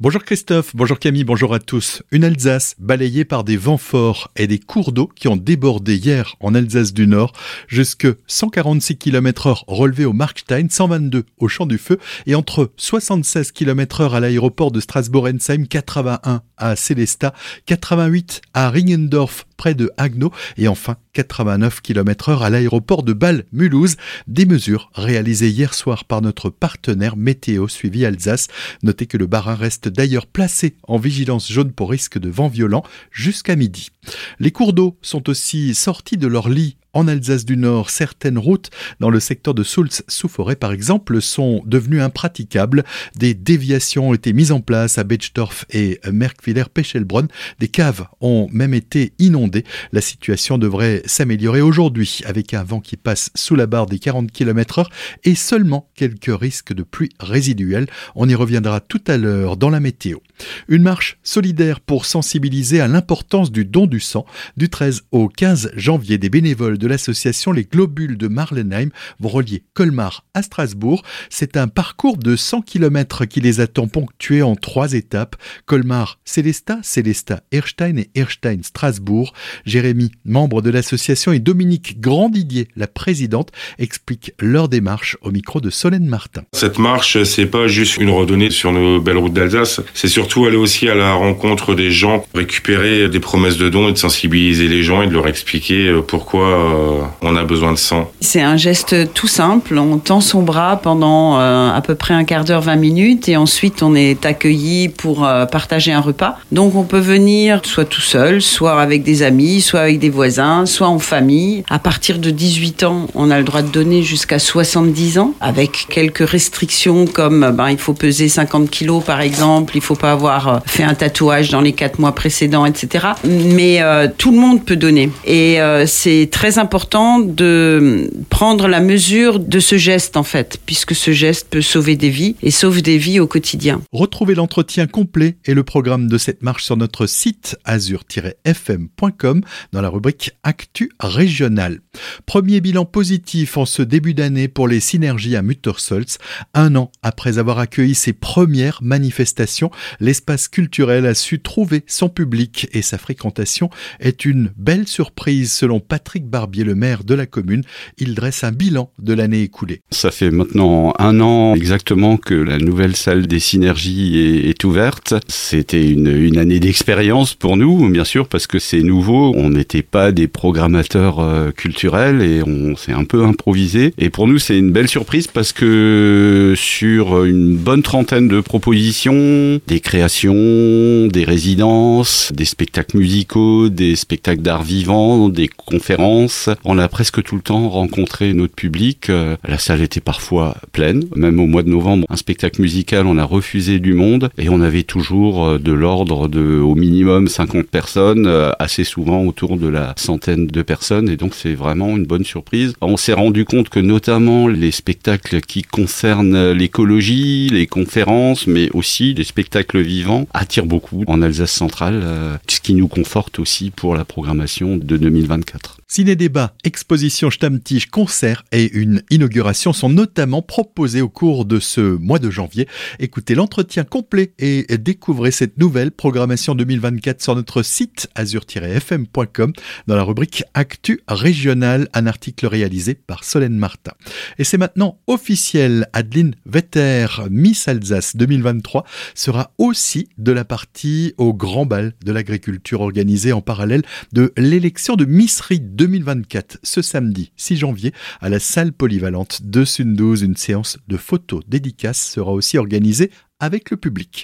Bonjour Christophe, bonjour Camille, bonjour à tous. Une Alsace balayée par des vents forts et des cours d'eau qui ont débordé hier en Alsace du Nord, jusque 146 km heure relevés au Markstein, 122 au Champ du Feu et entre 76 km heure à l'aéroport de Strasbourg-Ensheim, 81 à Célestat, 88 à Ringendorf près de Haguenau et enfin 89 km heure à l'aéroport de Bâle-Mulhouse. Des mesures réalisées hier soir par notre partenaire Météo Suivi Alsace. Notez que le Barin reste d'ailleurs placé en vigilance jaune pour risque de vent violent jusqu'à midi. Les cours d'eau sont aussi sortis de leur lit en Alsace du Nord, certaines routes dans le secteur de Soultz sous par exemple sont devenues impraticables. Des déviations ont été mises en place à Bechdorf et Merkwiller-Pechelbronn. Des caves ont même été inondées. La situation devrait s'améliorer aujourd'hui avec un vent qui passe sous la barre des 40 km heure et seulement quelques risques de pluie résiduelle. On y reviendra tout à l'heure dans la météo. Une marche solidaire pour sensibiliser à l'importance du don du sang du 13 au 15 janvier des bénévoles de l'association Les Globules de Marlenheim vont relier Colmar à Strasbourg. C'est un parcours de 100 km qui les attend ponctués en trois étapes. Colmar, Célestat, Célestat, Erstein et Erstein, Strasbourg. Jérémy, membre de l'association, et Dominique Grandidier, la présidente, expliquent leur démarche au micro de Solène Martin. Cette marche, c'est pas juste une randonnée sur nos belles routes d'Alsace, c'est surtout aller aussi à la rencontre des gens, récupérer des promesses de dons et de sensibiliser les gens et de leur expliquer pourquoi euh, on a besoin de sang. C'est un geste tout simple. On tend son bras pendant euh, à peu près un quart d'heure, 20 minutes, et ensuite on est accueilli pour euh, partager un repas. Donc on peut venir soit tout seul, soit avec des amis, soit avec des voisins, soit en famille. À partir de 18 ans, on a le droit de donner jusqu'à 70 ans, avec quelques restrictions comme ben, il faut peser 50 kilos par exemple, il faut pas avoir fait un tatouage dans les 4 mois précédents, etc. Mais tout le monde peut donner. Et c'est très important de prendre la mesure de ce geste en fait, puisque ce geste peut sauver des vies et sauve des vies au quotidien. Retrouvez l'entretien complet et le programme de cette marche sur notre site azur-fm.com dans la rubrique Actu régionale. Premier bilan positif en ce début d'année pour les synergies à Muttersolz. Un an après avoir accueilli ses premières manifestations, l'espace culturel a su trouver son public et sa fréquentation est une belle surprise selon Patrick Barbier, le maire de la commune. Il dresse un bilan de l'année écoulée. Ça fait maintenant un an exactement que la nouvelle salle des synergies est, ouverte. C'était une, une, année d'expérience pour nous, bien sûr, parce que c'est nouveau. On n'était pas des programmateurs euh, culturels et on s'est un peu improvisé. Et pour nous, c'est une belle surprise parce que sur une bonne trentaine de propositions, des créations, des résidences, des spectacles musicaux, des spectacles d'art vivant, des conférences, on a presque tout le temps rencontré notre public. Euh, la salle était parfois pleine. Même au mois de novembre, un spectacle musical, on a refusé du monde et on avait toujours euh, de l'ordre de au minimum 50 personnes, euh, assez souvent autour de la centaine de personnes. Et donc c'est vraiment une bonne surprise. On s'est rendu compte que notamment les spectacles qui concernent l'écologie, les conférences, mais aussi les spectacles vivants attirent beaucoup en Alsace centrale, ce qui nous conforte aussi pour la programmation de 2024. Ciné-débat, exposition Stammtisch, concert et une inauguration sont notamment proposés au cours de ce mois de janvier. Écoutez l'entretien complet et découvrez cette nouvelle programmation 2024 sur notre site azur-fm.com dans la rubrique Actu régionale, un article réalisé par Solène Martin. Et c'est maintenant officiel, Adeline Vetter, Miss Alsace 2023, sera aussi de la partie au Grand Bal de l'agriculture organisée en parallèle de l'élection de Miss 2024, ce samedi 6 janvier, à la salle polyvalente de Sundouz. Une séance de photos dédicaces sera aussi organisée avec le public.